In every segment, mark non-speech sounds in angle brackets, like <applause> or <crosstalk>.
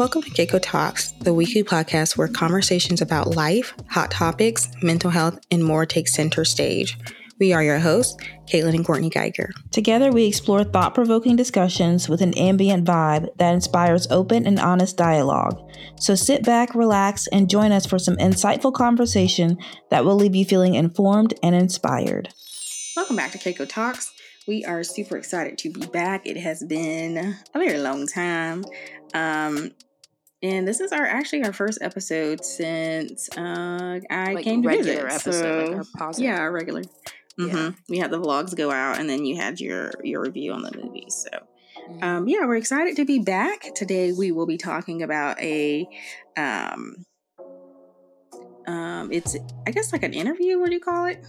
Welcome to CaCo Talks, the weekly podcast where conversations about life, hot topics, mental health, and more take center stage. We are your hosts, Catelyn and Courtney Geiger. Together, we explore thought provoking discussions with an ambient vibe that inspires open and honest dialogue. So sit back, relax, and join us for some insightful conversation that will leave you feeling informed and inspired. Welcome back to CaCo Talks. We are super excited to be back. It has been a very long time. Um, and this is our actually our first episode since uh, I like came to visit. Episode, so, like yeah, our regular. Mm-hmm. Yeah. We had the vlogs go out, and then you had your your review on the movie. So, mm-hmm. um, yeah, we're excited to be back. Today, we will be talking about a, um, um, it's I guess like an interview. What do you call it?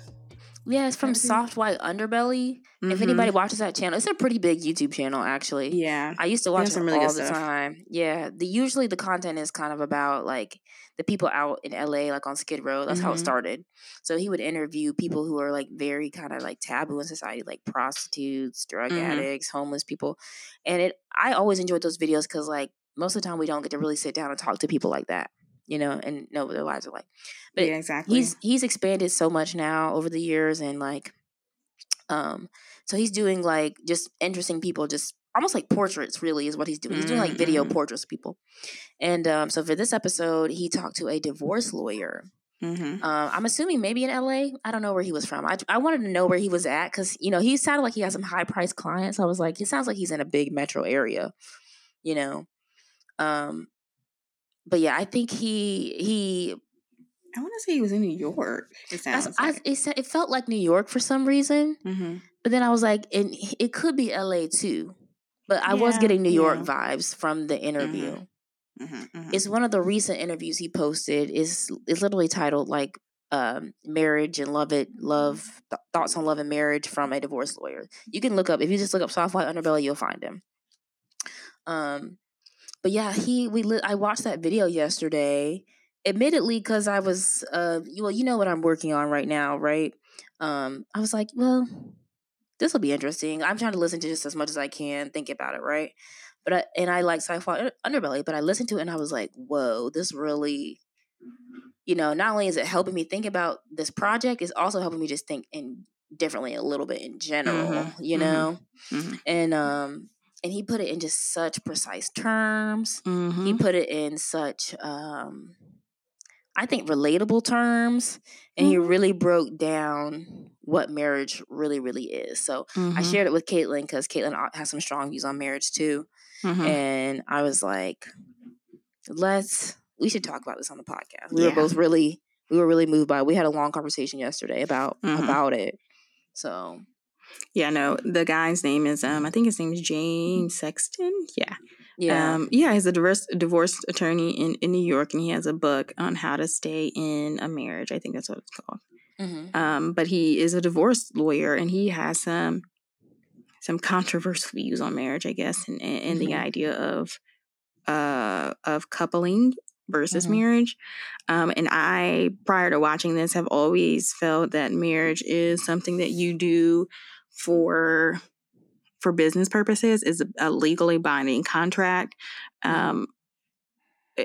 Yeah, it's from Soft White Underbelly. Mm-hmm. If anybody watches that channel, it's a pretty big YouTube channel actually. Yeah, I used to watch it really all the stuff. time. Yeah, the usually the content is kind of about like the people out in LA, like on Skid Row. That's mm-hmm. how it mm-hmm. started. So he would interview people who are like very kind of like taboo in society, like prostitutes, drug mm-hmm. addicts, homeless people. And it, I always enjoyed those videos because like most of the time we don't get to really sit down and talk to people like that you know, and know what their lives are like. But yeah, exactly. He's he's expanded so much now over the years, and like, um, so he's doing like just interesting people, just almost like portraits. Really, is what he's doing. He's doing like video mm-hmm. portraits of people, and um, so for this episode, he talked to a divorce lawyer. Mm-hmm. Uh, I'm assuming maybe in LA. I don't know where he was from. I, I wanted to know where he was at because you know he sounded like he had some high priced clients. I was like, he sounds like he's in a big metro area, you know. Um, but yeah, I think he he. I want to say he was in New York. It sounds. I, like. it, it felt like New York for some reason, mm-hmm. but then I was like, and it could be L.A. too. But I yeah, was getting New York yeah. vibes from the interview. Mm-hmm. Mm-hmm, mm-hmm. It's one of the recent interviews he posted. is It's literally titled like um, "Marriage and Love It, Love th- Thoughts on Love and Marriage" from a divorce lawyer. You can look up if you just look up Soft White Underbelly, you'll find him. Um, but yeah, he we li- I watched that video yesterday. Admittedly, because I was uh well, you know what I'm working on right now, right? Um, I was like, well, this will be interesting. I'm trying to listen to just as much as I can, think about it, right? But I, and I like sci-fi underbelly, but I listened to it and I was like, whoa, this really, you know, not only is it helping me think about this project, it's also helping me just think in differently a little bit in general, mm-hmm. you mm-hmm. know? Mm-hmm. And um and he put it in just such precise terms. Mm-hmm. He put it in such um I think relatable terms and mm-hmm. he really broke down what marriage really really is. So mm-hmm. I shared it with Catelyn because Catelyn has some strong views on marriage too. Mm-hmm. And I was like, let's we should talk about this on the podcast. We yeah. were both really we were really moved by it. We had a long conversation yesterday about mm-hmm. about it. So yeah, no, the guy's name is um I think his name is James Sexton. Yeah. Yeah. Um, yeah, he's a divorce divorce attorney in, in New York and he has a book on how to stay in a marriage. I think that's what it's called. Mm-hmm. Um, but he is a divorce lawyer and he has some some controversial views on marriage, I guess, and, and, and mm-hmm. the idea of uh of coupling versus mm-hmm. marriage. Um, and I, prior to watching this, have always felt that marriage is something that you do for for business purposes is a legally binding contract mm-hmm. um,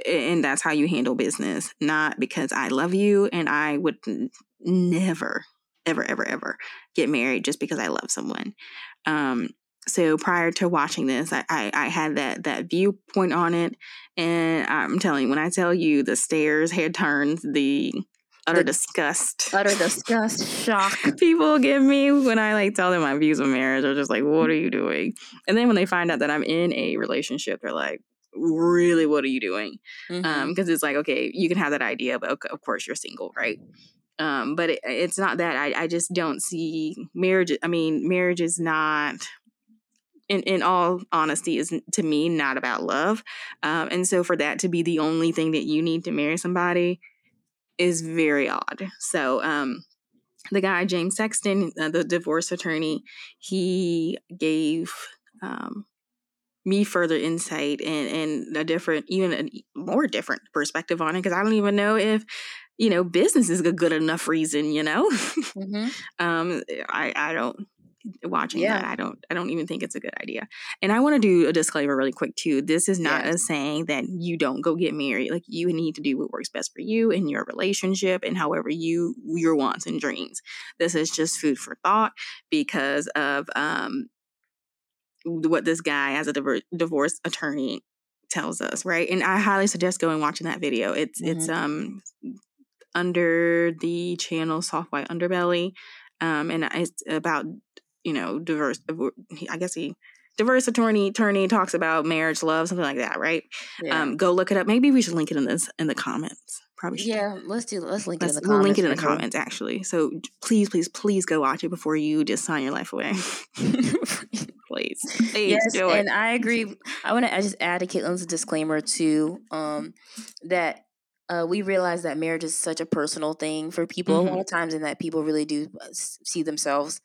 and that's how you handle business not because i love you and i would never ever ever ever get married just because i love someone um, so prior to watching this I, I, I had that that viewpoint on it and i'm telling you when i tell you the stairs head turns the utter disgust. Utter disgust, shock. <laughs> People give me when I like tell them my views on marriage. They're just like, "What are you doing?" And then when they find out that I'm in a relationship, they're like, "Really, what are you doing?" Because mm-hmm. um, it's like, okay, you can have that idea, but of course you're single, right? Um, but it, it's not that. I, I just don't see marriage. I mean, marriage is not in, in all honesty is to me not about love um, and so for that to be the only thing that you need to marry somebody is very odd. So, um, the guy James Sexton, uh, the divorce attorney, he gave um, me further insight and and a different, even a more different perspective on it because I don't even know if you know business is a good enough reason. You know, mm-hmm. <laughs> um, I I don't watching yeah. that. I don't I don't even think it's a good idea. And I want to do a disclaimer really quick too. This is not a saying that you don't go get married. Like you need to do what works best for you in your relationship and however you your wants and dreams. This is just food for thought because of um what this guy as a divorce, divorce attorney tells us, right? And I highly suggest going watching that video. It's mm-hmm. it's um under the channel Soft White Underbelly, um, and it's about you know diverse. I guess he diverse attorney attorney talks about marriage, love, something like that, right? Yeah. Um, go look it up. Maybe we should link it in this in the comments. Probably. Should. Yeah, let's do. Let's link let's, it in the we'll comments. link it in the comments actually. So please, please, please go watch it before you just sign your life away. <laughs> please, please yes, and I agree. I want to just add to Catelyn's disclaimer too. Um, that uh, we realize that marriage is such a personal thing for people mm-hmm. a lot of times, and that people really do uh, see themselves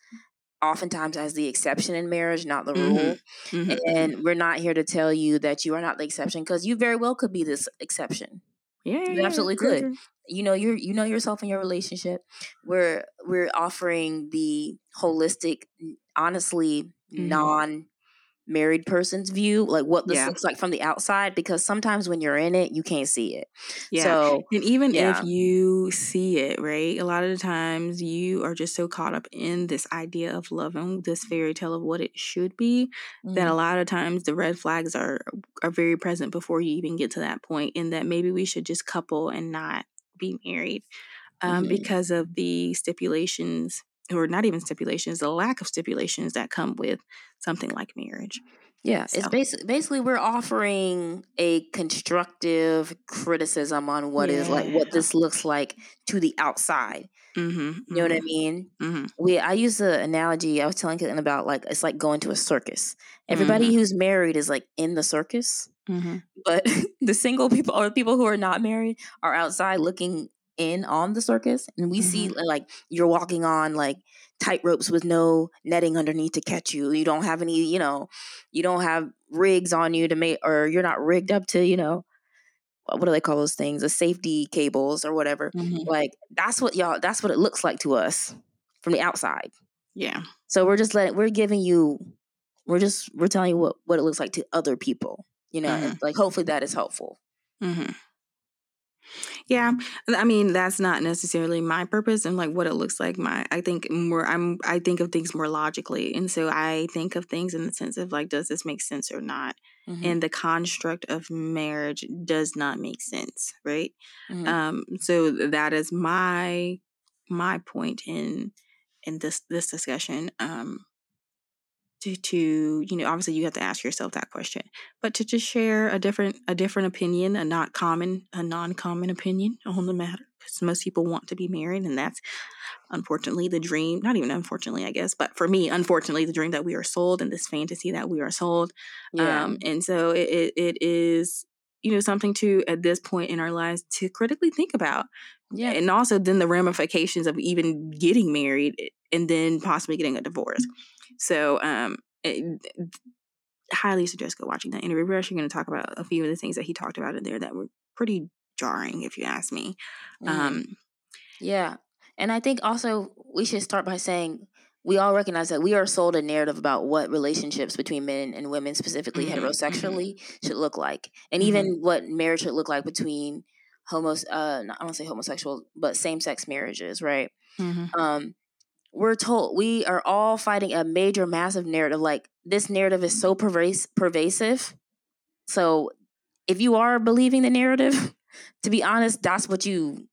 oftentimes as the exception in marriage, not the mm-hmm. rule. Mm-hmm. And we're not here to tell you that you are not the exception because you very well could be this exception. Yeah, you absolutely could. You know, you're you know yourself in your relationship. We're we're offering the holistic, honestly, mm-hmm. non married person's view, like what this yeah. looks like from the outside, because sometimes when you're in it, you can't see it. Yeah. So, and even yeah. if you see it, right, a lot of the times you are just so caught up in this idea of love and this fairy tale of what it should be mm-hmm. that a mm-hmm. lot of times the red flags are are very present before you even get to that point, and that maybe we should just couple and not be married. Um, mm-hmm. because of the stipulations or not even stipulations, the lack of stipulations that come with something like marriage. Yeah, so. it's basically basically we're offering a constructive criticism on what yeah. is like what this looks like to the outside. Mm-hmm, you know mm-hmm. what I mm-hmm. mean? Mm-hmm. We I use the analogy I was telling Catelyn about like it's like going to a circus. Everybody mm-hmm. who's married is like in the circus, mm-hmm. but <laughs> the single people or people who are not married are outside looking in on the circus and we mm-hmm. see like you're walking on like tight ropes with no netting underneath to catch you you don't have any you know you don't have rigs on you to make or you're not rigged up to you know what do they call those things the safety cables or whatever mm-hmm. like that's what y'all that's what it looks like to us from the outside yeah so we're just letting we're giving you we're just we're telling you what what it looks like to other people you know mm-hmm. like hopefully that is helpful mm-hmm. Yeah, I mean that's not necessarily my purpose and like what it looks like. My I think more I'm I think of things more logically, and so I think of things in the sense of like, does this make sense or not? Mm-hmm. And the construct of marriage does not make sense, right? Mm-hmm. Um, so that is my my point in in this this discussion. Um, to, to you know obviously you have to ask yourself that question but to just share a different a different opinion a not common a non-common opinion on the matter because most people want to be married and that's unfortunately the dream not even unfortunately i guess but for me unfortunately the dream that we are sold and this fantasy that we are sold yeah. um and so it, it, it is you know something to at this point in our lives to critically think about yeah and also then the ramifications of even getting married and then possibly getting a divorce so, um, it, highly suggest go watching that interview. We're actually going to talk about a few of the things that he talked about in there that were pretty jarring, if you ask me. Mm. Um, yeah, and I think also we should start by saying we all recognize that we are sold a narrative about what relationships between men and women, specifically mm-hmm, heterosexually, mm-hmm. should look like, and mm-hmm. even what marriage should look like between homos. Uh, I don't say homosexual, but same sex marriages, right? Mm-hmm. Um, we're told we are all fighting a major massive narrative like this narrative is so pervas- pervasive so if you are believing the narrative <laughs> to be honest that's what you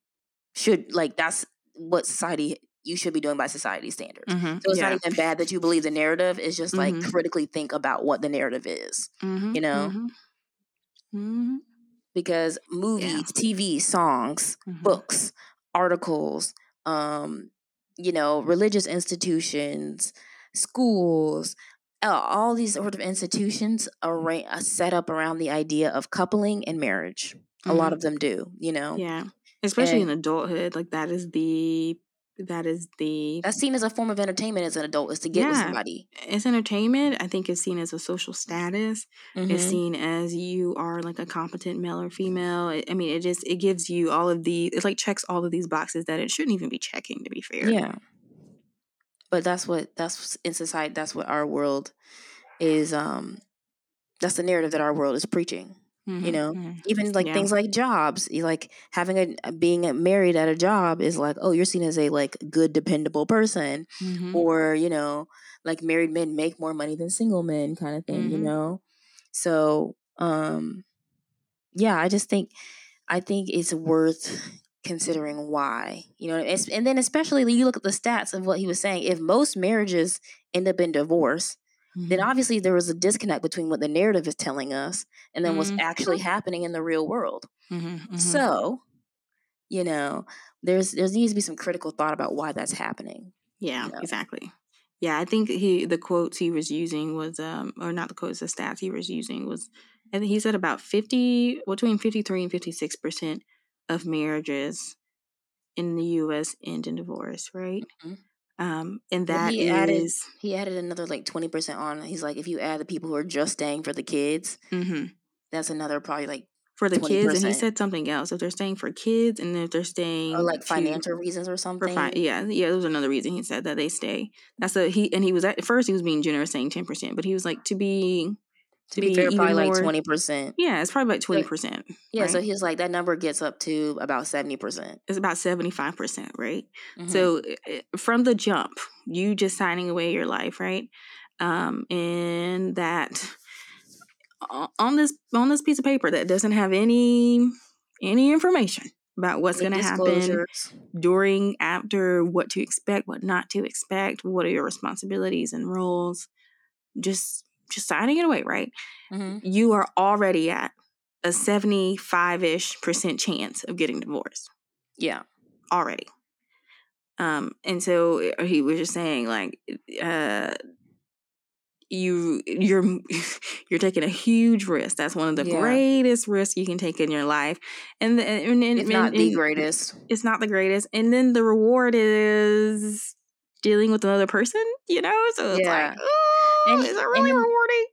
should like that's what society you should be doing by society standards mm-hmm. so it's yeah. not even bad that you believe the narrative it's just like mm-hmm. critically think about what the narrative is mm-hmm. you know mm-hmm. Mm-hmm. because movies yeah. tv songs mm-hmm. books articles um you know, religious institutions, schools, all these sort of institutions are uh, set up around the idea of coupling and marriage. Mm-hmm. A lot mm-hmm. of them do, you know. Yeah, especially and, in adulthood, like that is the that is the that's seen as a form of entertainment as an adult is to get yeah, with somebody it's entertainment i think it's seen as a social status mm-hmm. it's seen as you are like a competent male or female i mean it just it gives you all of the it like checks all of these boxes that it shouldn't even be checking to be fair yeah but that's what that's in society. That's what our world is. Um, that's the narrative that our world is preaching. Mm-hmm, you know, mm-hmm. even like yeah. things like jobs, like having a being married at a job is like, oh, you're seen as a like good, dependable person, mm-hmm. or you know, like married men make more money than single men, kind of thing. You mm-hmm. know, so um, yeah, I just think I think it's worth considering why you know and then especially you look at the stats of what he was saying if most marriages end up in divorce mm-hmm. then obviously there was a disconnect between what the narrative is telling us and then mm-hmm. what's actually happening in the real world mm-hmm. mm-hmm. so you know there's there needs to be some critical thought about why that's happening yeah you know? exactly yeah i think he the quotes he was using was um or not the quotes the stats he was using was and he said about 50 between 53 and 56 percent of marriages in the U.S. end in divorce, right? Mm-hmm. Um, and that he is added, he added another like twenty percent on. He's like, if you add the people who are just staying for the kids, mm-hmm. that's another probably like for the 20%. kids. And he said something else. If they're staying for kids, and if they're staying or like financial to, reasons or something. Fi- yeah, yeah, there was another reason he said that they stay. That's a he, and he was at first he was being generous, saying ten percent, but he was like to be to be, be fair, probably like twenty percent. Yeah, it's probably about twenty percent. Yeah, right? so he's like that number gets up to about seventy percent. It's about seventy five percent, right? Mm-hmm. So from the jump, you just signing away your life, right? Um, and that on this on this piece of paper that doesn't have any any information about what's going to happen during, after, what to expect, what not to expect, what are your responsibilities and roles. Just just signing it away, right? Mm-hmm. You are already at a 75 ish percent chance of getting divorced. Yeah. Already. Um, and so uh, he was just saying, like, uh, you you're <laughs> you're taking a huge risk. That's one of the yeah. greatest risks you can take in your life, and, and, and it's and, not the greatest. It's not the greatest, and then the reward is dealing with another person. You know, so it's yeah. like, and is it really rewarding?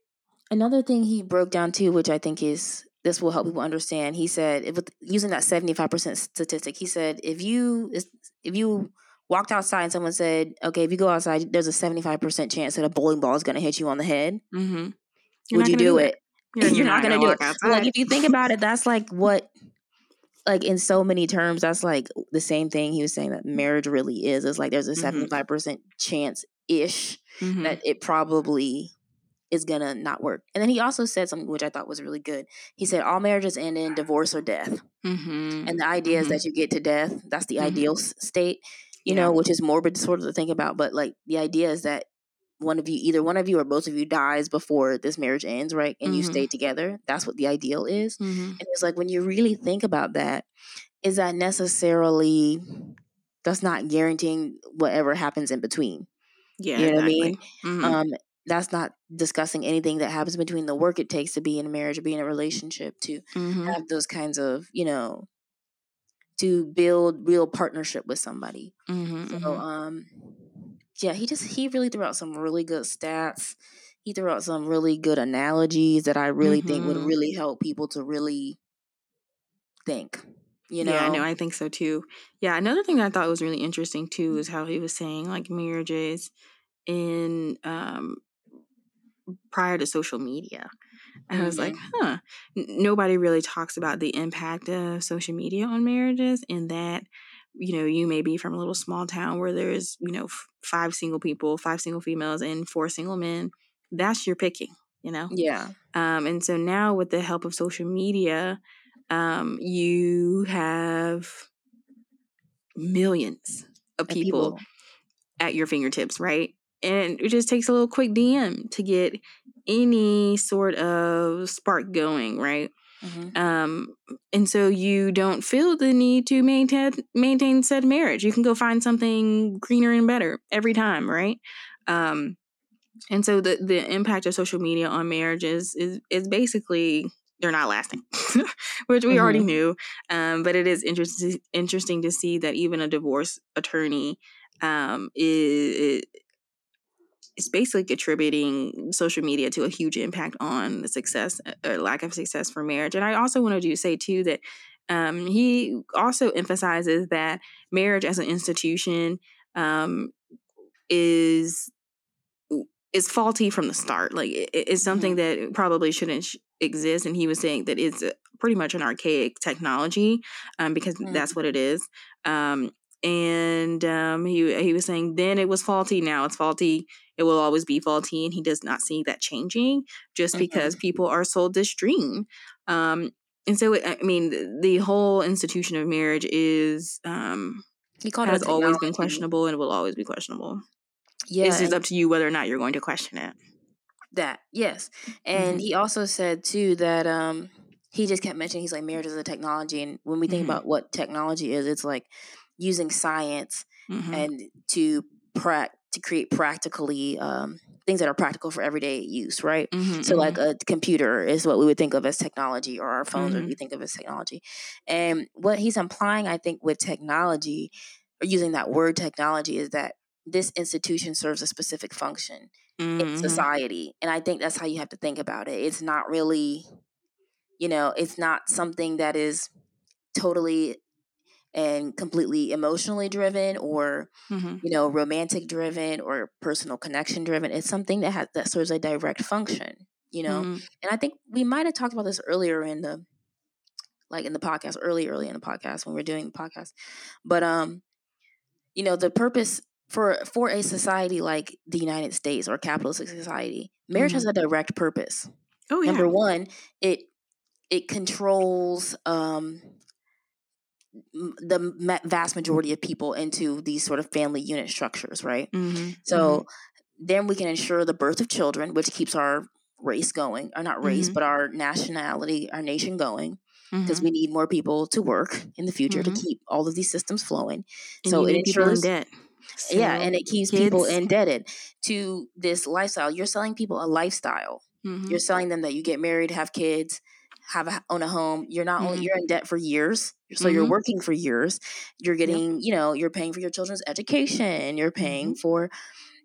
Another thing he broke down too, which I think is this will help people understand. He said, if, using that seventy five percent statistic, he said if you if you walked outside and someone said, okay, if you go outside, there's a seventy five percent chance that a bowling ball is going to hit you on the head. Mm-hmm. Would you do, it? it? You're, you're, <laughs> not, not going to do it. Outside. Like if you think about it, that's like what like in so many terms, that's like the same thing he was saying that marriage really is. It's like there's a 75% mm-hmm. percent chance ish mm-hmm. that it probably is gonna not work. And then he also said something which I thought was really good. He said all marriages end in divorce or death, mm-hmm. and the idea is mm-hmm. that you get to death. That's the ideal mm-hmm. state, you yeah. know, which is morbid sort of to think about. But like the idea is that one of you, either one of you or both of you, dies before this marriage ends, right? And you stay mm-hmm. together. That's what the ideal is. Mm-hmm. And it's like when you really think about that, is that necessarily that's not guaranteeing whatever happens in between. Yeah, you know exactly. what I mean. Mm-hmm. Um, that's not discussing anything that happens between the work it takes to be in a marriage or be in a relationship to mm-hmm. have those kinds of you know to build real partnership with somebody. Mm-hmm, so mm-hmm. um yeah, he just he really threw out some really good stats. He threw out some really good analogies that I really think would mm-hmm. really help people to really think. You know? Yeah, no, I think so too. Yeah, another thing that I thought was really interesting too is how he was saying like marriages in um prior to social media. And mm-hmm. I was like, mm-hmm. huh. N- nobody really talks about the impact of social media on marriages in that, you know, you may be from a little small town where there's, you know, f- five single people, five single females, and four single men. That's your picking, you know? Yeah. Um, and so now with the help of social media, um, you have millions of people, people at your fingertips, right? and it just takes a little quick DM to get any sort of spark going, right? Mm-hmm. Um, and so you don't feel the need to maintain maintain said marriage. You can go find something greener and better every time, right? Um, and so the the impact of social media on marriages is is basically they're not lasting, <laughs> which we mm-hmm. already knew. Um, but it is interesting interesting to see that even a divorce attorney um, is it's basically attributing social media to a huge impact on the success uh, or lack of success for marriage. And I also wanted to say too that um, he also emphasizes that marriage as an institution um, is is faulty from the start. Like it, it's something mm-hmm. that probably shouldn't sh- exist. And he was saying that it's pretty much an archaic technology um, because mm-hmm. that's what it is. Um, and um, he he was saying then it was faulty. Now it's faulty. It will always be faulty, and he does not see that changing just mm-hmm. because people are sold this dream. Um, and so, I mean, the whole institution of marriage is um, he called has always been questionable and will always be questionable. Yeah, it's just up to you whether or not you're going to question it. That yes, and mm-hmm. he also said too that um, he just kept mentioning he's like marriage is a technology, and when we think mm-hmm. about what technology is, it's like using science mm-hmm. and to pra- to create practically um, things that are practical for everyday use, right? Mm-hmm, so, like mm-hmm. a computer is what we would think of as technology, or our phones mm-hmm. we think of as technology. And what he's implying, I think, with technology, or using that word technology, is that this institution serves a specific function in mm-hmm. society, and I think that's how you have to think about it. It's not really, you know, it's not something that is totally and completely emotionally driven or mm-hmm. you know romantic driven or personal connection driven it's something that has that serves a direct function you know mm-hmm. and i think we might have talked about this earlier in the like in the podcast early early in the podcast when we are doing the podcast but um you know the purpose for for a society like the united states or capitalistic society marriage mm-hmm. has a direct purpose oh yeah number one it it controls um the vast majority of people into these sort of family unit structures, right? Mm-hmm. So mm-hmm. then we can ensure the birth of children, which keeps our race going, or not race, mm-hmm. but our nationality, our nation going. Because we mm-hmm. need more people to work in the future to mm-hmm. keep all of these systems flowing. And so it ensures debt. So yeah, and it keeps kids. people indebted to this lifestyle. You're selling people a lifestyle. Mm-hmm. You're selling them that you get married, have kids, have a, own a home you're not mm-hmm. only you're in debt for years so mm-hmm. you're working for years you're getting yep. you know you're paying for your children's education you're paying mm-hmm. for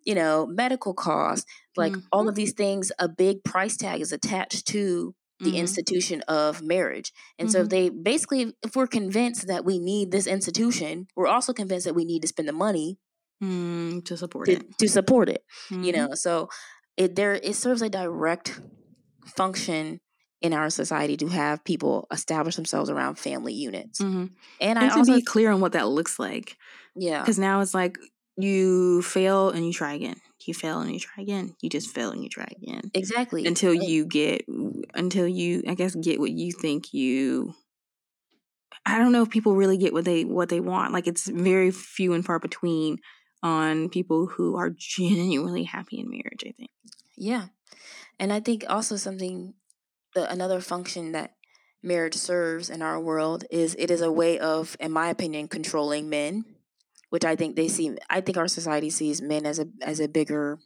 you know medical costs like all of mm-hmm. these things a big price tag is attached to the mm-hmm. institution of marriage and so if mm-hmm. they basically if we're convinced that we need this institution we're also convinced that we need to spend the money mm, to support to, it to support it you know so it there it serves a direct function in our society to have people establish themselves around family units. Mm-hmm. And, and I to also be clear on what that looks like. Yeah. Because now it's like you fail and you try again. You fail and you try again. You just fail and you try again. Exactly. Until you get, until you, I guess, get what you think you. I don't know if people really get what they what they want. Like it's very few and far between on people who are <laughs> genuinely happy in marriage. I think. Yeah, and I think also something the another function that marriage serves in our world is it is a way of, in my opinion, controlling men, which I think they see. I think our society sees men as a as a bigger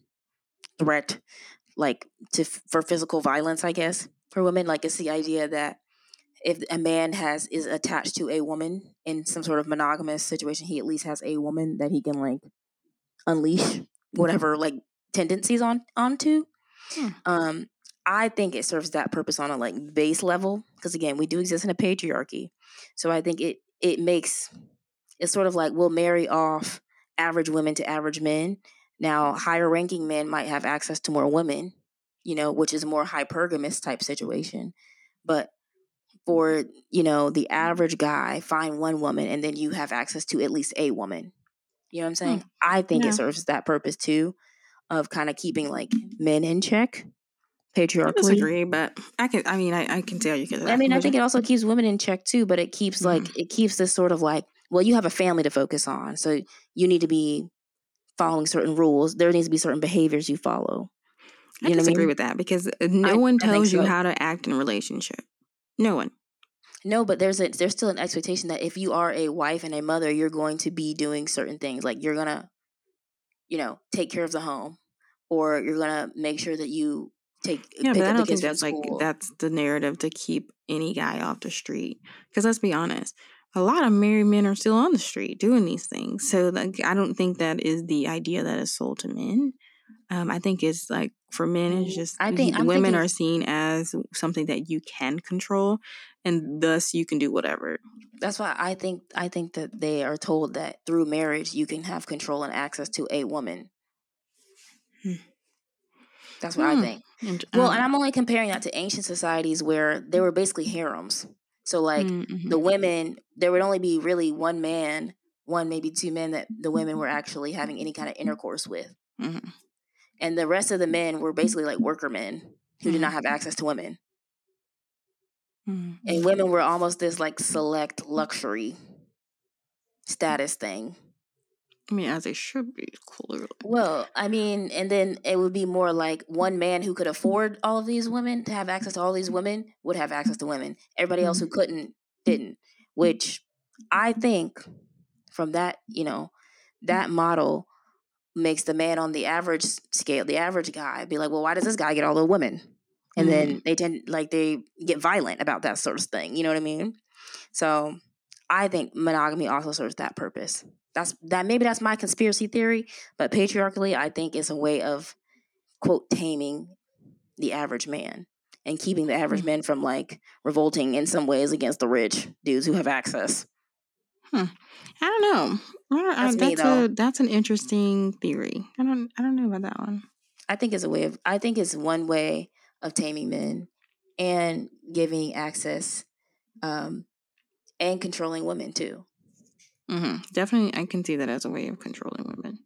threat, like to for physical violence. I guess for women, like it's the idea that if a man has is attached to a woman in some sort of monogamous situation, he at least has a woman that he can like unleash whatever like tendencies on onto. Hmm. Um, I think it serves that purpose on a like base level because again, we do exist in a patriarchy. So I think it it makes it's sort of like we'll marry off average women to average men. Now, higher ranking men might have access to more women, you know, which is a more hypergamous type situation. But for, you know, the average guy, find one woman and then you have access to at least a woman. You know what I'm saying? Hmm. I think yeah. it serves that purpose too of kind of keeping like men in check patriarchally. I disagree, but I can. I mean, I, I can tell you. I mean, I think it also keeps women in check too, but it keeps mm-hmm. like it keeps this sort of like, well, you have a family to focus on, so you need to be following certain rules. There needs to be certain behaviors you follow. You I disagree I mean? with that because uh, no I, one tells so. you how to act in a relationship. No one. No, but there's a there's still an expectation that if you are a wife and a mother, you're going to be doing certain things. Like you're gonna, you know, take care of the home, or you're gonna make sure that you take yeah but i don't think that's like that's the narrative to keep any guy off the street because let's be honest a lot of married men are still on the street doing these things so like i don't think that is the idea that is sold to men um, i think it's like for men it's mm, just i think women thinking, are seen as something that you can control and thus you can do whatever that's why i think i think that they are told that through marriage you can have control and access to a woman Hmm. That's what hmm. I think. Well, and um I'm only comparing that to ancient societies where they were basically harems. So, like mm-hmm. the women, there would only be really one man, one maybe two men that the women were actually having any kind of intercourse with. Mm-hmm. And the rest of the men were basically like worker men who mm-hmm. did not have access to women. Mm-hmm. And women were almost this like select luxury status thing. I mean, as they should be, clearly. Well, I mean, and then it would be more like one man who could afford all of these women to have access to all these women would have access to women. Everybody else who mm-hmm. couldn't didn't. Which I think from that, you know, that model makes the man on the average scale, the average guy, be like, well, why does this guy get all the women? And mm-hmm. then they tend like they get violent about that sort of thing. You know what I mean? So I think monogamy also serves that purpose. That's that maybe that's my conspiracy theory, but patriarchally, I think it's a way of quote taming the average man and keeping the average mm-hmm. man from like revolting in some ways against the rich dudes who have access. Hmm. I don't know. That's, that's, a, that's an interesting theory. I don't I don't know about that one. I think it's a way of I think it's one way of taming men and giving access um, and controlling women too. Mm-hmm. Definitely, I can see that as a way of controlling women.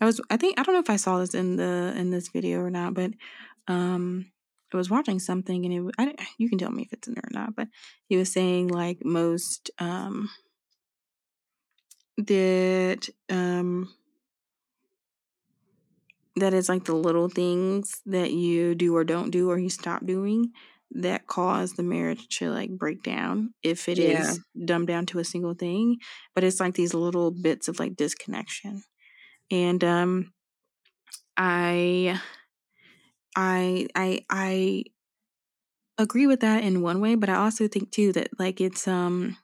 I was, I think, I don't know if I saw this in the in this video or not, but um, I was watching something and it, I, you can tell me if it's in there or not, but he was saying like most um that um that is like the little things that you do or don't do or you stop doing that cause the marriage to like break down if it yeah. is dumbed down to a single thing but it's like these little bits of like disconnection and um i i i i agree with that in one way but i also think too that like it's um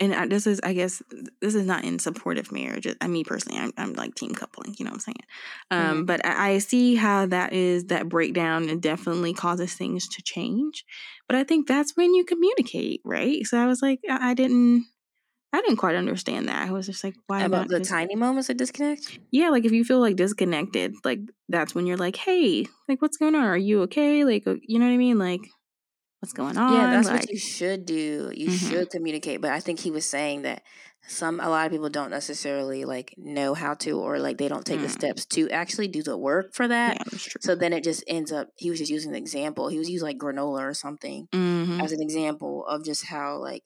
and I, this is i guess this is not in supportive marriage i mean personally i'm, I'm like team coupling you know what i'm saying um, mm-hmm. but I, I, see how that is that breakdown and definitely causes things to change but i think that's when you communicate right so i was like i, I didn't I didn't quite understand that. I was just like, why about the tiny moments of disconnect? Yeah, like if you feel like disconnected, like that's when you're like, hey, like what's going on? Are you okay? Like, uh, you know what I mean? Like, what's going on. Yeah, that's like, what you should do. You mm-hmm. should communicate. But I think he was saying that some a lot of people don't necessarily like know how to or like they don't take mm. the steps to actually do the work for that. Yeah, so then it just ends up he was just using an example. He was using like granola or something mm-hmm. as an example of just how like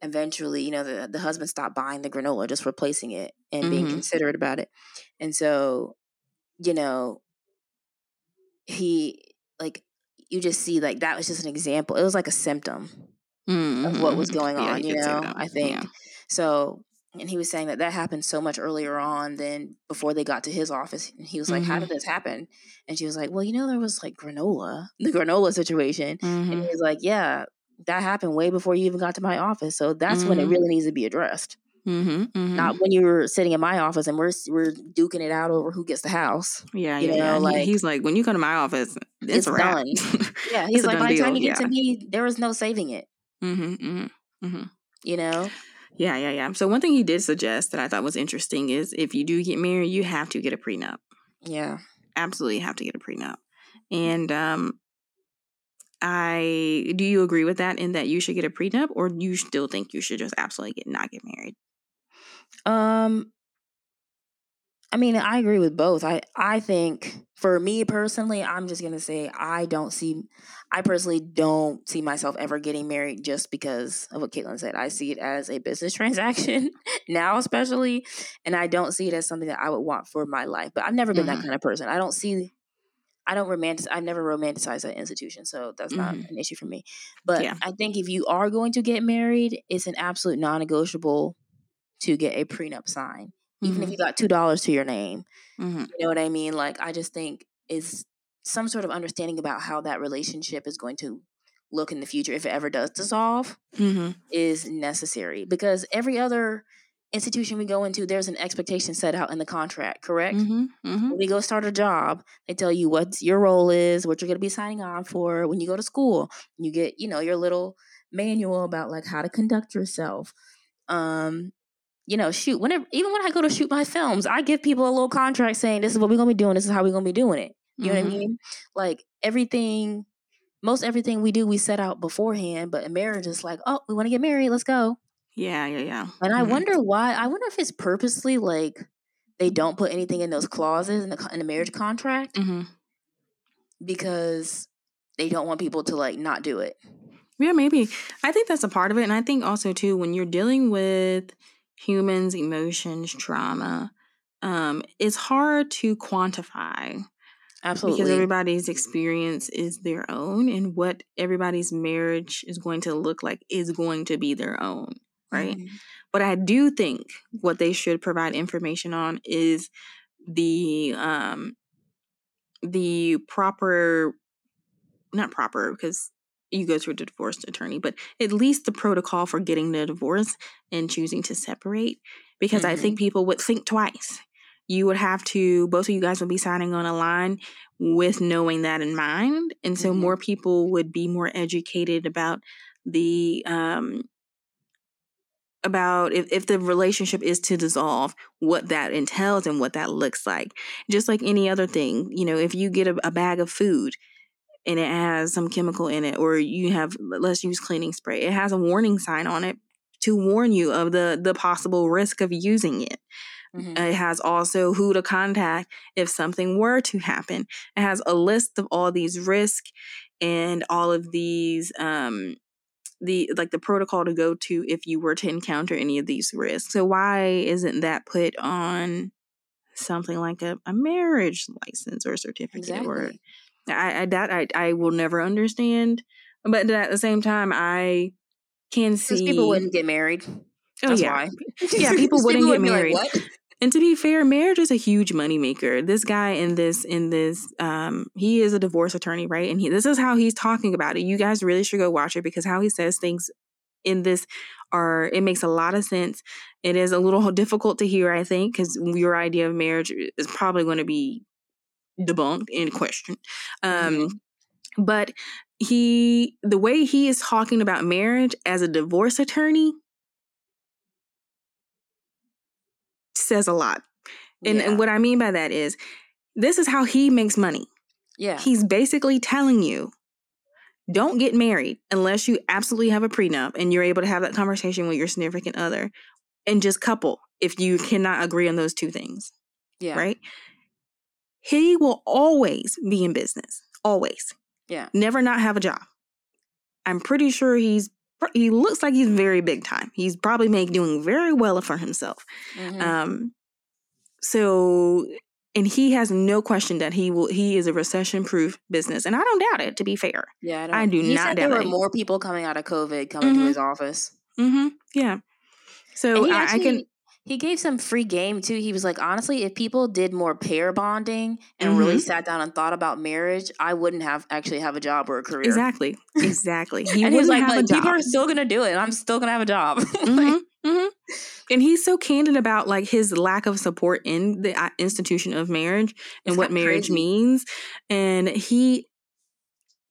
eventually, you know, the the husband stopped buying the granola, just replacing it and mm-hmm. being considerate about it. And so, you know, he like you just see like that was just an example. It was like a symptom mm-hmm. of what was mm-hmm. going <laughs> on, yeah, you know, I think. Yeah. So, and he was saying that that happened so much earlier on than before they got to his office. And he was like, mm-hmm. How did mm-hmm. this happen? And she was like, Well, you know, there was like granola, <laughs> the granola situation. Mm-hmm. And he was like, Yeah, that happened way before you even got to my office. So that's when it mm-hmm. really needs to be addressed. Mm-hmm, mm-hmm. Not when you're sitting in my office and we're we're duking it out over who gets the house. Yeah, you yeah, know. Like he's like, when you come to my office, it's, it's done. <laughs> yeah, he's like, by the time you get yeah. to me, there is no saving it. Mm-hmm, mm-hmm, mm-hmm, you know. Yeah, yeah, yeah. So one thing he did suggest that I thought was interesting is if you do get married, you have to get a prenup. Yeah, absolutely have to get a prenup. And um, I do you agree with that in that you should get a prenup, or you still think you should just absolutely get not get married? Um, I mean, I agree with both. I I think for me personally, I'm just gonna say I don't see. I personally don't see myself ever getting married just because of what Catelyn said. I see it as a business <laughs> transaction now, especially, and I don't see it as something that I would want for my life. But I've never been mm-hmm. that kind of person. I don't see. I don't romanticize. I've never romanticized that institution, so that's not mm-hmm. an issue for me. But yeah. I think if you are going to get married, it's an absolute non-negotiable to get a prenup signed, even mm-hmm. if you got two dollars to your name. Mm-hmm. You know what I mean? Like I just think is some sort of understanding about how that relationship is going to look in the future if it ever does dissolve mm-hmm. is necessary because every other institution we go into there's an expectation set out in the contract correct mm-hmm, mm-hmm. when we go start a job they tell you what your role is what you're going to be signing on for when you go to school you get you know your little manual about like how to conduct yourself um you know, shoot, whenever even when I go to shoot my films, I give people a little contract saying this is what we're gonna be doing, this is how we're gonna be doing it. You mm-hmm. know what I mm-hmm. mean? Like everything, most everything we do, we set out beforehand. But in marriage, it's like, oh, we want to get married, let's go. Yeah, yeah, yeah. And mm-hmm. I wonder why. I wonder if it's purposely like they don't put anything in those clauses in the in the marriage contract mm-hmm. because they don't want people to like not do it. Yeah, maybe. I think that's a part of it, and I think also too when you're dealing with humans' emotions, trauma, um, it's hard to quantify. Absolutely. Because everybody's experience is their own, and what everybody's marriage is going to look like is going to be their own, right? Mm-hmm. But I do think what they should provide information on is the um the proper not proper because you go to a divorce attorney, but at least the protocol for getting the divorce and choosing to separate. Because mm-hmm. I think people would think twice. You would have to, both of you guys would be signing on a line with knowing that in mind. And so mm-hmm. more people would be more educated about the, um, about if, if the relationship is to dissolve, what that entails and what that looks like. Just like any other thing, you know, if you get a, a bag of food, and it has some chemical in it, or you have let's use cleaning spray. It has a warning sign on it to warn you of the the possible risk of using it. Mm-hmm. It has also who to contact if something were to happen. It has a list of all these risks and all of these um the like the protocol to go to if you were to encounter any of these risks. So why isn't that put on something like a, a marriage license or certificate exactly. or I, I that I, I will never understand. But at the same time, I can see people wouldn't get married. Oh That's yeah, why. yeah, <laughs> people wouldn't people get would married. Like, and to be fair, marriage is a huge moneymaker. This guy in this in this um he is a divorce attorney, right? And he this is how he's talking about it. You guys really should go watch it because how he says things in this are it makes a lot of sense. It is a little <laughs> difficult to hear, I think, because your idea of marriage is probably going to be debunked in question. Um, mm-hmm. But he, the way he is talking about marriage as a divorce attorney says a lot. And, yeah. and what I mean by that is this is how he makes money. Yeah. He's basically telling you don't get married unless you absolutely have a prenup and you're able to have that conversation with your significant other and just couple if you cannot agree on those two things. Yeah. Right? He will always be in business. Always. Yeah. Never not have a job. I'm pretty sure he's he looks like he's very big time. He's probably make doing very well for himself. Mm-hmm. Um so and he has no question that he will he is a recession proof business and i don't doubt it to be fair yeah i, I do he not said doubt there were it. more people coming out of covid coming mm-hmm. to his office mm-hmm. yeah so I, actually, I, can he gave some free game too. He was like, honestly, if people did more pair bonding and mm-hmm. really sat down and thought about marriage, I wouldn't have actually have a job or a career. Exactly. <laughs> Exactly. He and he's like, like people are still gonna do it. I'm still gonna have a job. <laughs> mm-hmm. like, mm-hmm. And he's so candid about like his lack of support in the uh, institution of marriage and what marriage crazy. means. And he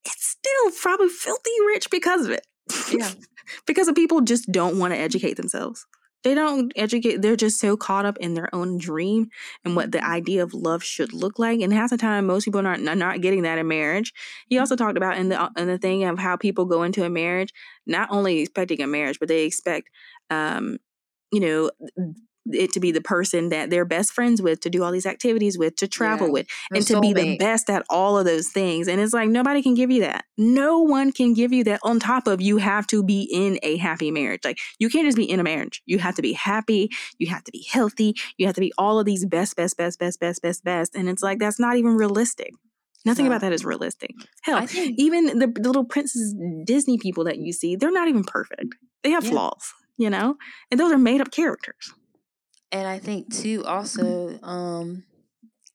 it's still probably filthy rich because of it. Yeah. <laughs> because of people just don't want to educate themselves they don't educate they're just so caught up in their own dream and what the idea of love should look like and half the time most people are not, not getting that in marriage. He also talked about in the uh, in the thing of how people go into a marriage not only expecting a marriage but they expect um you know it to be the person that they're best friends with, to do all these activities with, to travel yeah, with, and to be the best at all of those things. And it's like nobody can give you that. No one can give you that on top of you have to be in a happy marriage. Like you can't just be in a marriage. You have to be happy, you have to be healthy, you have to be all of these best, best, best, best, best, best, best. And it's like that's not even realistic. Nothing about that is realistic. Hell, think, even the, the, little princess Disney people that you see, they're not even perfect. They have yeah. flaws, you know? And those are made up characters. And I think too also, um,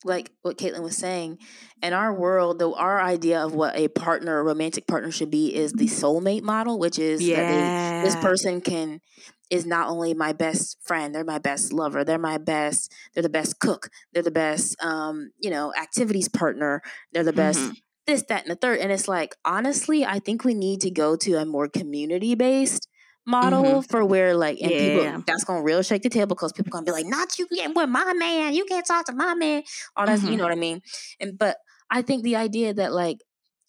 like what Catelyn was saying, in our world, though our idea of what a partner, a romantic partner should be is the soulmate model, which is yeah. They, this person can is not only my best friend, they're my best lover, they're my best, they're the best cook, they're the best um, you know, activities partner, they're the best mm-hmm. this, that, and the third. And it's like, honestly, I think we need to go to a more community based model mm-hmm. for where like and yeah. people that's gonna real shake the table because people gonna be like, not you getting with my man, you can't talk to my man. All that mm-hmm. you know what I mean? And but I think the idea that like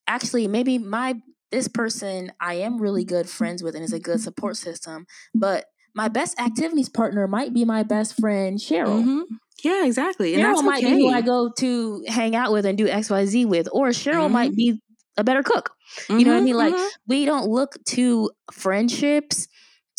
actually maybe my this person I am really good friends with and is a good support system, but my best activities partner might be my best friend Cheryl. Mm-hmm. Yeah, exactly. And Cheryl might okay. be who I go to hang out with and do X, Y, Z with, or Cheryl mm-hmm. might be a better cook. Mm-hmm, you know what I mean? Like mm-hmm. we don't look to friendships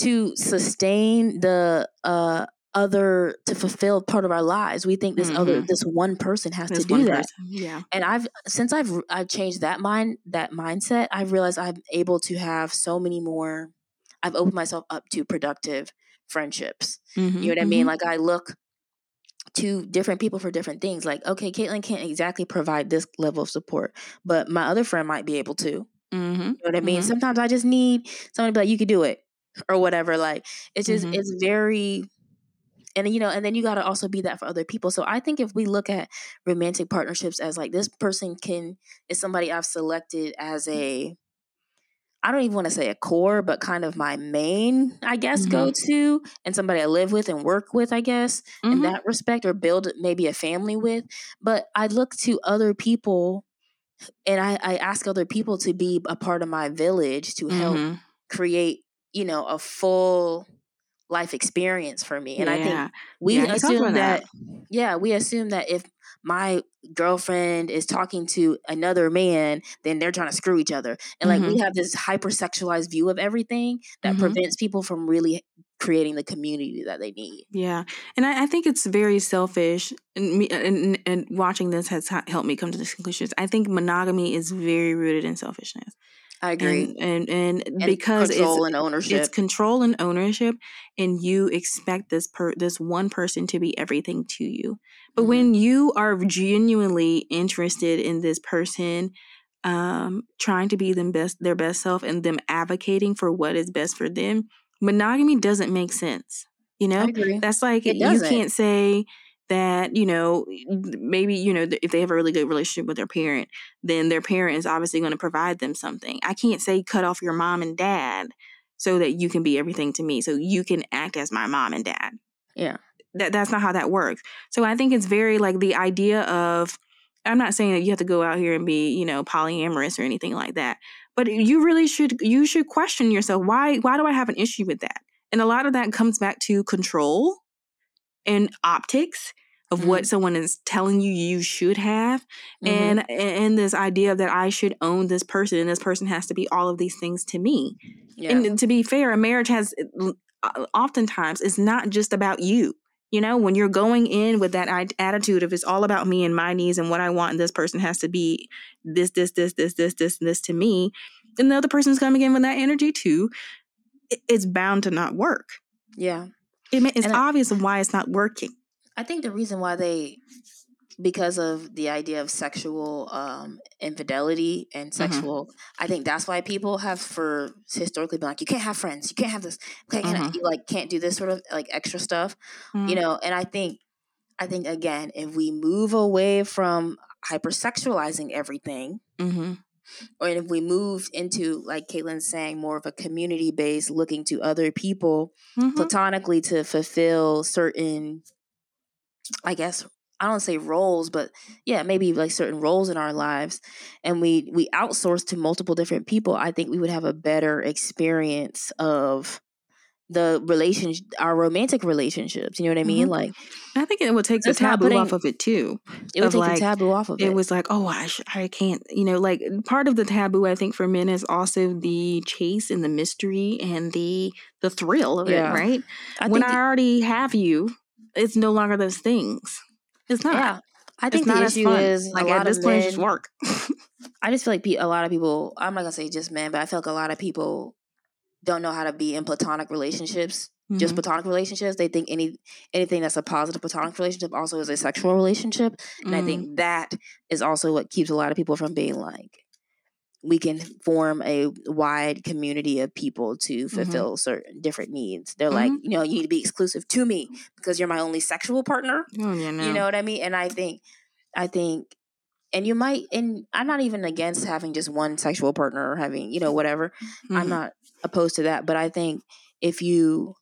to sustain the uh other to fulfill part of our lives. We think this mm-hmm. other this one person has this to do that. Person. Yeah. And I've since I've I've changed that mind that mindset, I've realized I'm able to have so many more I've opened myself up to productive friendships. Mm-hmm, you know what I mean? Mm-hmm. Like I look to different people for different things. Like, okay, Catelyn can't exactly provide this level of support, but my other friend might be able to. Mm-hmm. You know what I mean? Mm-hmm. Sometimes I just need someone to be like, you can do it or whatever. Like, it's just, mm-hmm. it's very, and you know, and then you got to also be that for other people. So I think if we look at romantic partnerships as like, this person can, is somebody I've selected as a, I don't even want to say a core, but kind of my main, I guess, mm-hmm. go to, and somebody I live with and work with, I guess, mm-hmm. in that respect, or build maybe a family with. But I look to other people and I, I ask other people to be a part of my village to help mm-hmm. create, you know, a full life experience for me. And yeah. I think we yeah, assume that, that, yeah, we assume that if my girlfriend is talking to another man, then they're trying to screw each other. And like mm-hmm. we have this hypersexualized view of everything that mm-hmm. prevents people from really creating the community that they need. Yeah. And I, I think it's very selfish and me and, and watching this has helped me come to this conclusion. I think monogamy is very rooted in selfishness. I agree. And and, and, and because control it's, and ownership. It's control and ownership and you expect this per this one person to be everything to you. But mm-hmm. when you are genuinely interested in this person um trying to be them best their best self and them advocating for what is best for them, monogamy doesn't make sense. You know? That's like you can't say that you know maybe you know if they have a really good relationship with their parent then their parent is obviously going to provide them something. I can't say cut off your mom and dad so that you can be everything to me so you can act as my mom and dad. Yeah. That that's not how that works. So i think it's very like the idea of i'm not saying that you have to go out here and be you know polyamorous or anything like that but you really should you should question yourself why why do i have an issue with that? And a lot of that comes back to control and optics of mm-hmm. what someone is telling you you should have mm-hmm. and and this idea that I should own this person and this person has to be all of these things to me. Yeah. And to be fair, a marriage has oftentimes it's not just about you. You know, when you're going in with that attitude of it's all about me and my needs and what I want, and this person has to be this, this, this, this, this, this, and this to me, and the other person's coming in with that energy too, it's bound to not work. Yeah. It, it's and obvious I, why it's not working. I think the reason why they because of the idea of sexual um, infidelity and mm-hmm. sexual mm-hmm. i think that's why people have for historically been like you can't have friends you can't have this okay, mm-hmm. you like can't do this sort of like extra stuff mm-hmm. you know and i think i think again if we move away from hypersexualizing everything mm-hmm. or if we move into like Catelyn's saying more of a community based looking to other people mm-hmm. platonically to fulfill certain I guess I don't say roles, but yeah, maybe like certain roles in our lives, and we we outsource to multiple different people. I think we would have a better experience of the relationship, our romantic relationships. You know what I mean? Mm-hmm. Like, I think it would take the taboo putting, off of it too. It would take like, the taboo off of it. It was like, oh, I, sh- I can't. You know, like part of the taboo, I think, for men is also the chase and the mystery and the the thrill of yeah. it. Right? I when I already have you, it's no longer those things. It's not. Yeah. I think the issue is like at this point, just work. <laughs> I just feel like a lot of people. I'm not gonna say just men, but I feel like a lot of people don't know how to be in platonic relationships. Mm-hmm. Just platonic relationships. They think any anything that's a positive platonic relationship also is a sexual relationship, and mm-hmm. I think that is also what keeps a lot of people from being like, we can form a wide community of people to mm-hmm. fulfill mm-hmm. certain different needs. They're mm-hmm. like, you know, you need to be exclusive to me because you're my only sexual partner. Oh, yeah, no. You know what I mean? And I think, I think, and you might, and I'm not even against having just one sexual partner or having, you know, whatever. Mm-hmm. I'm not opposed to that, but I think if you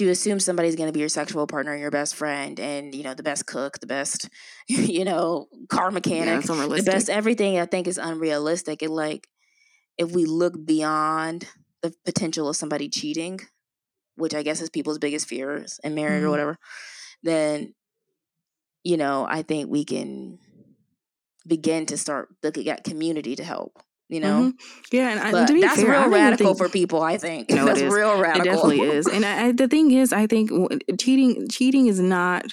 to assume somebody's going to be your sexual partner, your best friend, and you know the best cook, the best, <laughs> you know, car mechanic, yeah, the best everything. I think is unrealistic. And like, if we look beyond the potential of somebody cheating, which I guess is people's biggest fears in marriage mm-hmm. or whatever, then you know I think we can begin to start looking at community to help you know mm-hmm. yeah and I, to be that's fair, real radical think, for people i think no, <laughs> that's real radical it definitely is and I, the thing is i think cheating cheating is not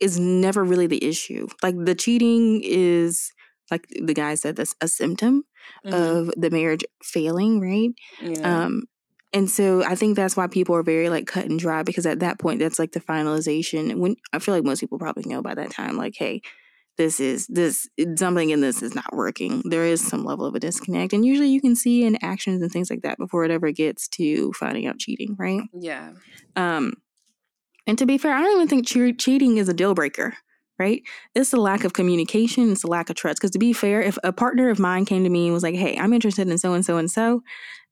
is never really the issue like the cheating is like the guy said that's a symptom mm-hmm. of the marriage failing right yeah. um and so I think that's why people are very like cut and dry because at that point that's like the finalization. When I feel like most people probably know by that time, like, hey, this is this something in this is not working. There is some level of a disconnect, and usually you can see in actions and things like that before it ever gets to finding out cheating, right? Yeah. Um, and to be fair, I don't even think che- cheating is a deal breaker, right? It's a lack of communication. It's a lack of trust. Because to be fair, if a partner of mine came to me and was like, "Hey, I'm interested in so and so and so,"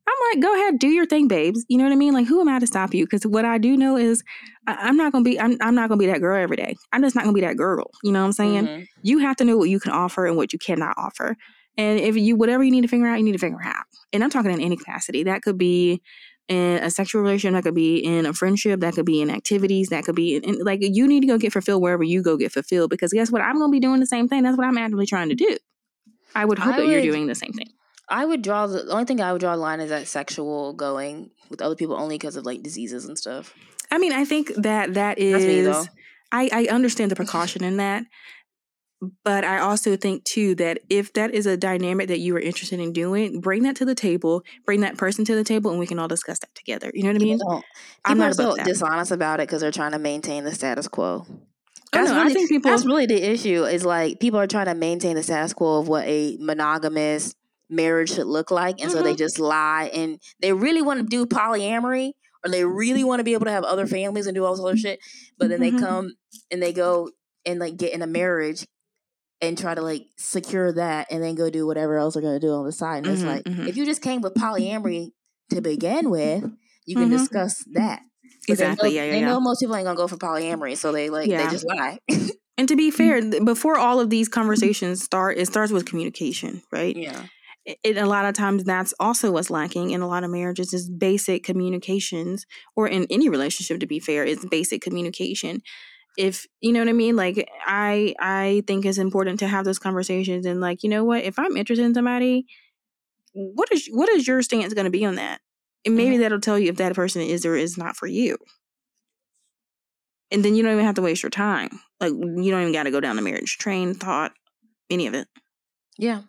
I'm like, go ahead, do your thing, babes. You know what I mean? Like, who am I to stop you? Because what I do know is I, am not gonna be I'm, I'm not gonna be that girl every day. I'm just not gonna be that girl. You know what I'm saying? Mm-hmm. You have to know what you can offer and what you cannot offer. And if you whatever you need to figure out, you need to figure out. And I'm talking in any capacity. That could be in a sexual relationship, that could be in a friendship, that could be in activities, that could be in, in like you need to go get fulfilled wherever you go get fulfilled. Because guess what? I'm gonna be doing the same thing. That's what I'm actively trying to do. I would hope I that would, you're doing the same thing. I would draw the, the only thing I would draw the line is that sexual going with other people only because of like diseases and stuff. I mean, I think that that is. I I understand the precaution in that, but I also think too that if that is a dynamic that you are interested in doing, bring that to the table, bring that person to the table, and we can all discuss that together. You know what I mean? People, I'm not so dishonest about it because they're trying to maintain the status quo. Oh, that's oh, no, really, people. That's really the issue. Is like people are trying to maintain the status quo of what a monogamous marriage should look like. And mm-hmm. so they mm-hmm. just lie and they really want to do polyamory or they really want to be able to have other families and do all this other shit. But then mm-hmm. they come and they go and like get in a marriage and try to like secure that and then go do whatever else they're going to do on the side. And mm-hmm, it's like, mm-hmm. if you just came with polyamory to begin with, you can mm-hmm. discuss that. But exactly. They know, yeah, yeah, they yeah. know most people ain't gonna go for polyamory, so they like yeah. they just lie. and to be <laughs> fair, before all of these conversations start, it starts with communication, right? Yeah it, a lot of times that's also what's lacking in a lot of marriages is basic communications or in any relationship to be fair is basic communication. If you know what i mean? Like i i think it's important to have those conversations and like you know what? If i'm interested in somebody what is what is your stance going to be on that? And maybe mm-hmm. that'll tell you if that person is or is not for you. And then you don't even have to waste your time. Like you don't even got to go down the marriage train thought any of it. Yeah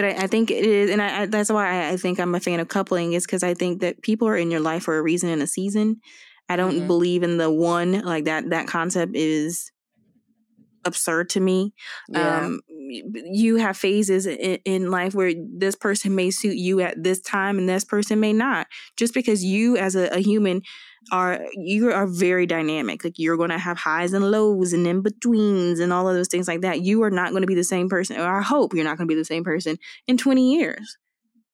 but I, I, think it is, and I, I, that's why I, think I'm a fan of coupling is because I think that people are in your life for a reason and a season. I don't mm-hmm. believe in the one like that. That concept is absurd to me. Yeah. Um, you have phases in, in, life where this person may suit you at this time and this person may not. Just because you, as a, a human, are you are very dynamic. Like you're going to have highs and lows and in betweens and all of those things like that. You are not going to be the same person, or I hope you're not going to be the same person in 20 years.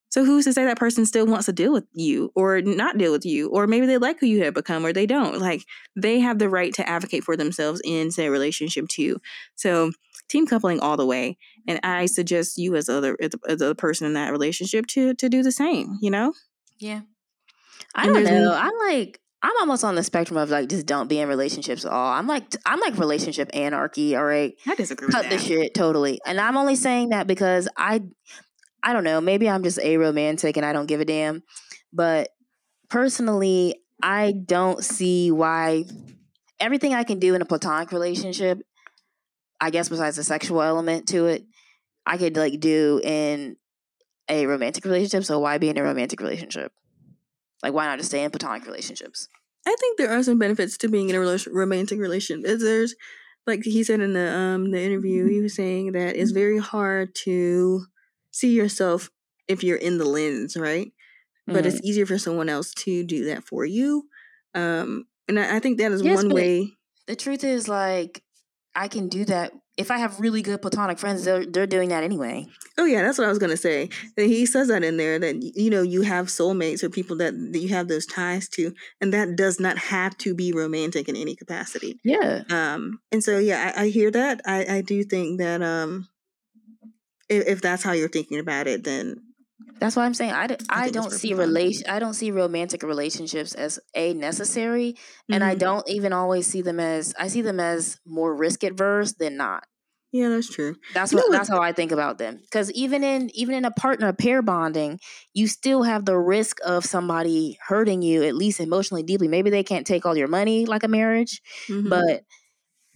So who's to say that person still wants to deal with you or not deal with you? Or maybe they like who you have become or they don't. Like they have the right to advocate for themselves in say relationship too. So team coupling all the way. And I suggest you as other as a person in that relationship to to do the same, you know? Yeah. I don't know. I'm like I'm almost on the spectrum of like just don't be in relationships at all. I'm like I'm like relationship anarchy. All right, I disagree. Cut the shit totally. And I'm only saying that because I I don't know. Maybe I'm just a romantic and I don't give a damn. But personally, I don't see why everything I can do in a platonic relationship, I guess besides the sexual element to it, I could like do in a romantic relationship. So why be in a romantic relationship? Like, why not just stay in platonic relationships? I think there are some benefits to being in a romantic relationship. There's, like he said in the um the interview, he was saying that it's very hard to see yourself if you're in the lens, right? Mm-hmm. But it's mm-hmm. easier for someone else to do that for you. Um, and I, I think that is yes, one way. The truth is, like, I can do that if I have really good platonic friends, they're they're doing that anyway. Oh yeah, that's what I was gonna say. He says that in there that you know you have soulmates or people that, that you have those ties to, and that does not have to be romantic in any capacity. Yeah. Um. And so yeah, I, I hear that. I I do think that um, if, if that's how you're thinking about it, then that's why I'm saying I, d- I, I don't see relation I don't see romantic relationships as a necessary mm-hmm. and I mm-hmm. don't even always see them as I see them as more risk adverse than not. Yeah, that's true. That's what, what that's how I think about them. Cuz even in even in a partner pair bonding, you still have the risk of somebody hurting you at least emotionally deeply. Maybe they can't take all your money like a marriage, mm-hmm. but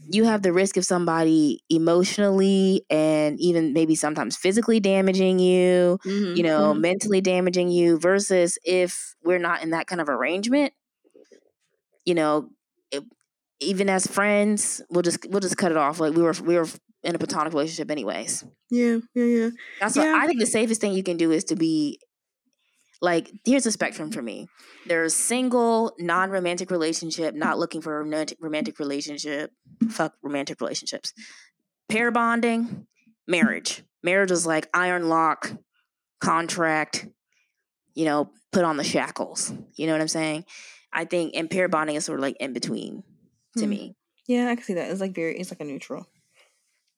you have the risk of somebody emotionally and even maybe sometimes physically damaging you, mm-hmm. you know, mm-hmm. mentally damaging you versus if we're not in that kind of arrangement, you know, it, even as friends, we'll just we'll just cut it off. Like we were we were in a platonic relationship anyways. Yeah, yeah, yeah. That's yeah. what I think the safest thing you can do is to be like here's a spectrum for me. There's single non-romantic relationship not looking for a romantic, romantic relationship fuck romantic relationships. Pair bonding marriage. Marriage is like iron lock contract you know put on the shackles. You know what i'm saying? I think and pair bonding is sort of like in between to hmm. me. Yeah i can see that. It's like very it's like a neutral.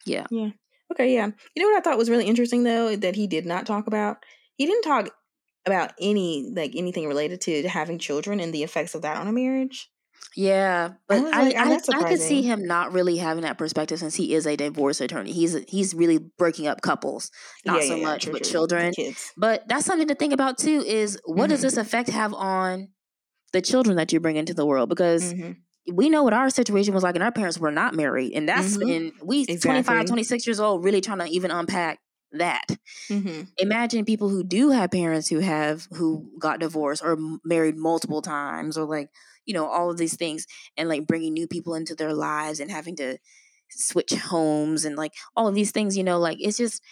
Yeah. Yeah. Okay yeah. You know what i thought was really interesting though that he did not talk about? He didn't talk about any like anything related to having children and the effects of that on a marriage. Yeah, but I like, I, I, I, could see him not really having that perspective since he is a divorce attorney. He's he's really breaking up couples, not yeah, so yeah, much true, with true. children. But that's something to think about too. Is what mm-hmm. does this effect have on the children that you bring into the world? Because mm-hmm. we know what our situation was like, and our parents were not married, and that's mm-hmm. and we exactly. 25, 26 years old, really trying to even unpack that. Mm-hmm. Imagine people who do have parents who have who got divorced or married multiple times or like you know all of these things and like bringing new people into their lives and having to switch homes and like all of these things you know like it's just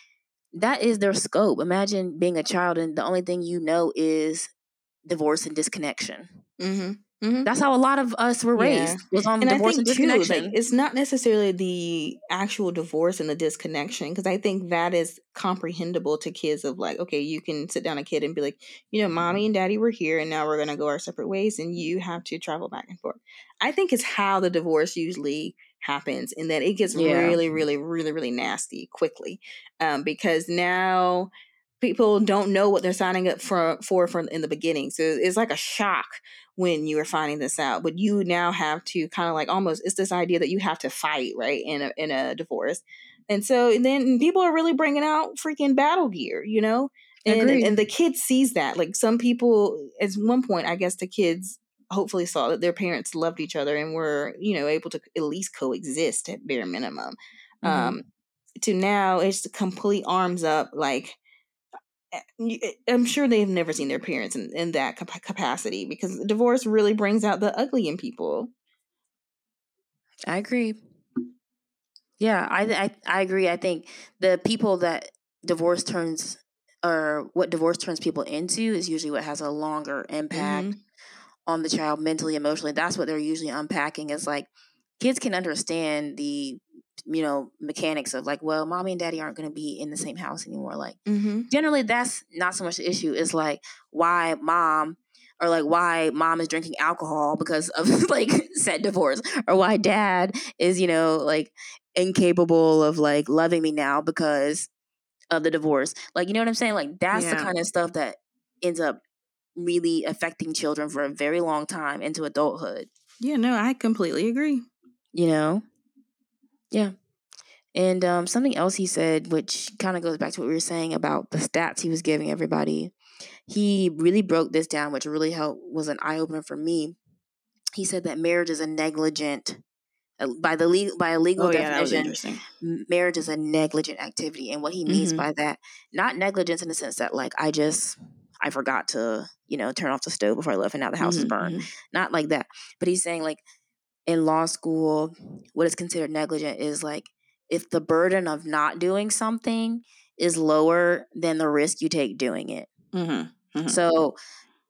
that is their scope imagine being a child and the only thing you know is divorce and disconnection mm-hmm. Mm-hmm. That's how a lot of us were raised. Yeah. Was on and divorce I think and disconnection. Too, like, it's not necessarily the actual divorce and the disconnection because I think that is comprehensible to kids. Of like, okay, you can sit down a kid and be like, you know, mommy and daddy were here, and now we're gonna go our separate ways, and you have to travel back and forth. I think it's how the divorce usually happens, and that it gets yeah. really, really, really, really nasty quickly, um, because now people don't know what they're signing up for for from in the beginning. So it's like a shock when you were finding this out. But you now have to kind of like almost it's this idea that you have to fight right in a in a divorce, and so and then people are really bringing out freaking battle gear, you know. And, and the kid sees that. Like some people, at one point, I guess the kids hopefully saw that their parents loved each other and were, you know, able to at least coexist at bare minimum. Mm-hmm. Um, to now, it's complete arms up, like I'm sure they've never seen their parents in, in that capacity because divorce really brings out the ugly in people. I agree. Yeah, I, I I agree. I think the people that divorce turns or what divorce turns people into is usually what has a longer impact mm-hmm. on the child mentally, emotionally. That's what they're usually unpacking. Is like kids can understand the you know mechanics of like well mommy and daddy aren't going to be in the same house anymore like mm-hmm. generally that's not so much the issue it's like why mom or like why mom is drinking alcohol because of <laughs> like said divorce or why dad is you know like incapable of like loving me now because of the divorce. Like you know what i'm saying? Like that's yeah. the kind of stuff that ends up really affecting children for a very long time into adulthood. Yeah no i completely agree. You know yeah. And um, something else he said, which kind of goes back to what we were saying about the stats he was giving everybody. He really broke this down, which really helped was an eye opener for me. He said that marriage is a negligent uh, by the legal by a legal oh, definition. Yeah, marriage is a negligent activity, and what he means mm-hmm. by that, not negligence in the sense that like I just I forgot to you know turn off the stove before I left, and now the house mm-hmm. is burned. Mm-hmm. Not like that, but he's saying like in law school, what is considered negligent is like if the burden of not doing something is lower than the risk you take doing it. Mm-hmm. Mm-hmm. So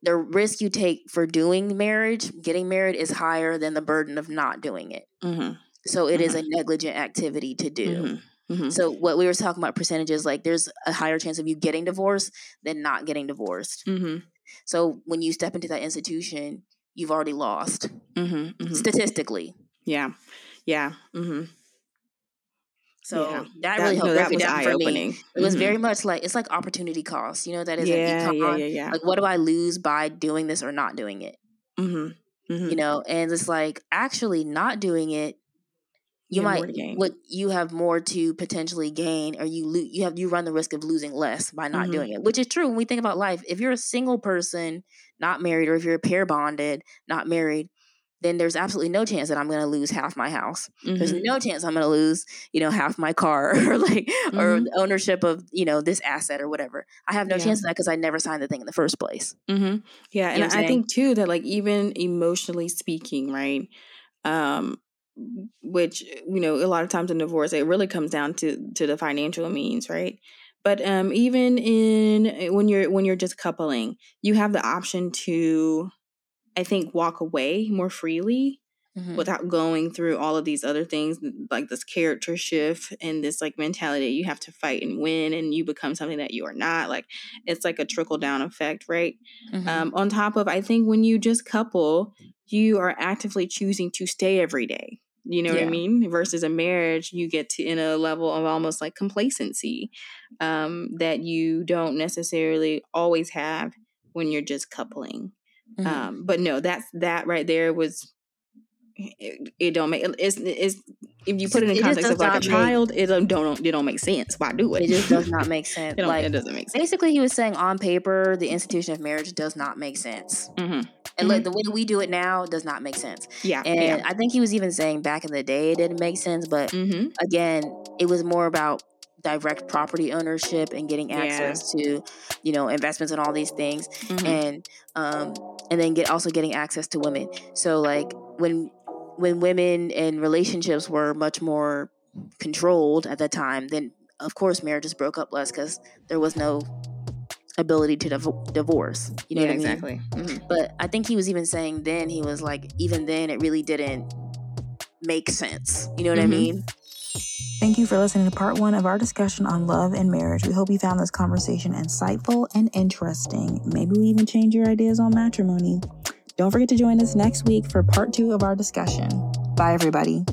the risk you take for doing marriage, getting married, is higher than the burden of not doing it. Mm-hmm. So it is a mm-hmm. negligent activity to do. Mm-hmm. mm-hmm. So what we were talking about percentages, like there's a higher chance of you getting divorced than not getting divorced. Mm-hmm. So when you step into that institution, you've already lost statistically. Yeah, yeah. So yeah. that, that really helped no, that was eye opening. It was mm-hmm. very much like it's like opportunity cost. You know that is yeah, yeah, yeah, yeah. Like what do I lose by doing this or not doing it? Mm-hmm. Mm-hmm. You know, and it's like actually not doing it. You, you might what you have more to potentially gain, or you lo- you have you run the risk of losing less by not mm-hmm. doing it, which is true when we think about life. If you're a single person, not married, or if you're pair bonded, not married, then there's absolutely no chance that I'm going to lose half my house. Mm-hmm. There's no chance I'm going to lose, you know, half my car <laughs> or like mm-hmm. or ownership of, you know, this asset or whatever. I have no yeah. chance of that because I never signed the thing in the first place. Mm-hmm. Yeah, you and I think too that like even emotionally speaking, right? Um which you know a lot of times in divorce it really comes down to to the financial means right but um even in when you're when you're just coupling you have the option to I think, walk away more freely mm-hmm. without going through all of these other things, like this character shift and this like mentality you have to fight and win and you become something that you are not. Like it's like a trickle down effect, right? Mm-hmm. Um, on top of, I think when you just couple, you are actively choosing to stay every day. You know yeah. what I mean? Versus a marriage, you get to in a level of almost like complacency um, that you don't necessarily always have when you're just coupling. Mm-hmm. Um, but no, that's that right there was it, it, don't make it's, it's if you put it in it context of like a child, it don't, don't it don't make sense. Why do it? It just does not make <laughs> sense. it, like, it doesn't make sense. Basically, he was saying on paper, the institution of marriage does not make sense, mm-hmm. and mm-hmm. like the way we do it now does not make sense. Yeah, and yeah. I think he was even saying back in the day it didn't make sense, but mm-hmm. again, it was more about direct property ownership and getting access yeah. to you know investments and all these things mm-hmm. and um and then get also getting access to women so like when when women and relationships were much more controlled at that time then of course marriages broke up less because there was no ability to div- divorce you know yeah, what I mean? exactly mm-hmm. but i think he was even saying then he was like even then it really didn't make sense you know what mm-hmm. i mean Thank you for listening to part one of our discussion on love and marriage. We hope you found this conversation insightful and interesting. Maybe we even change your ideas on matrimony. Don't forget to join us next week for part two of our discussion. Bye, everybody.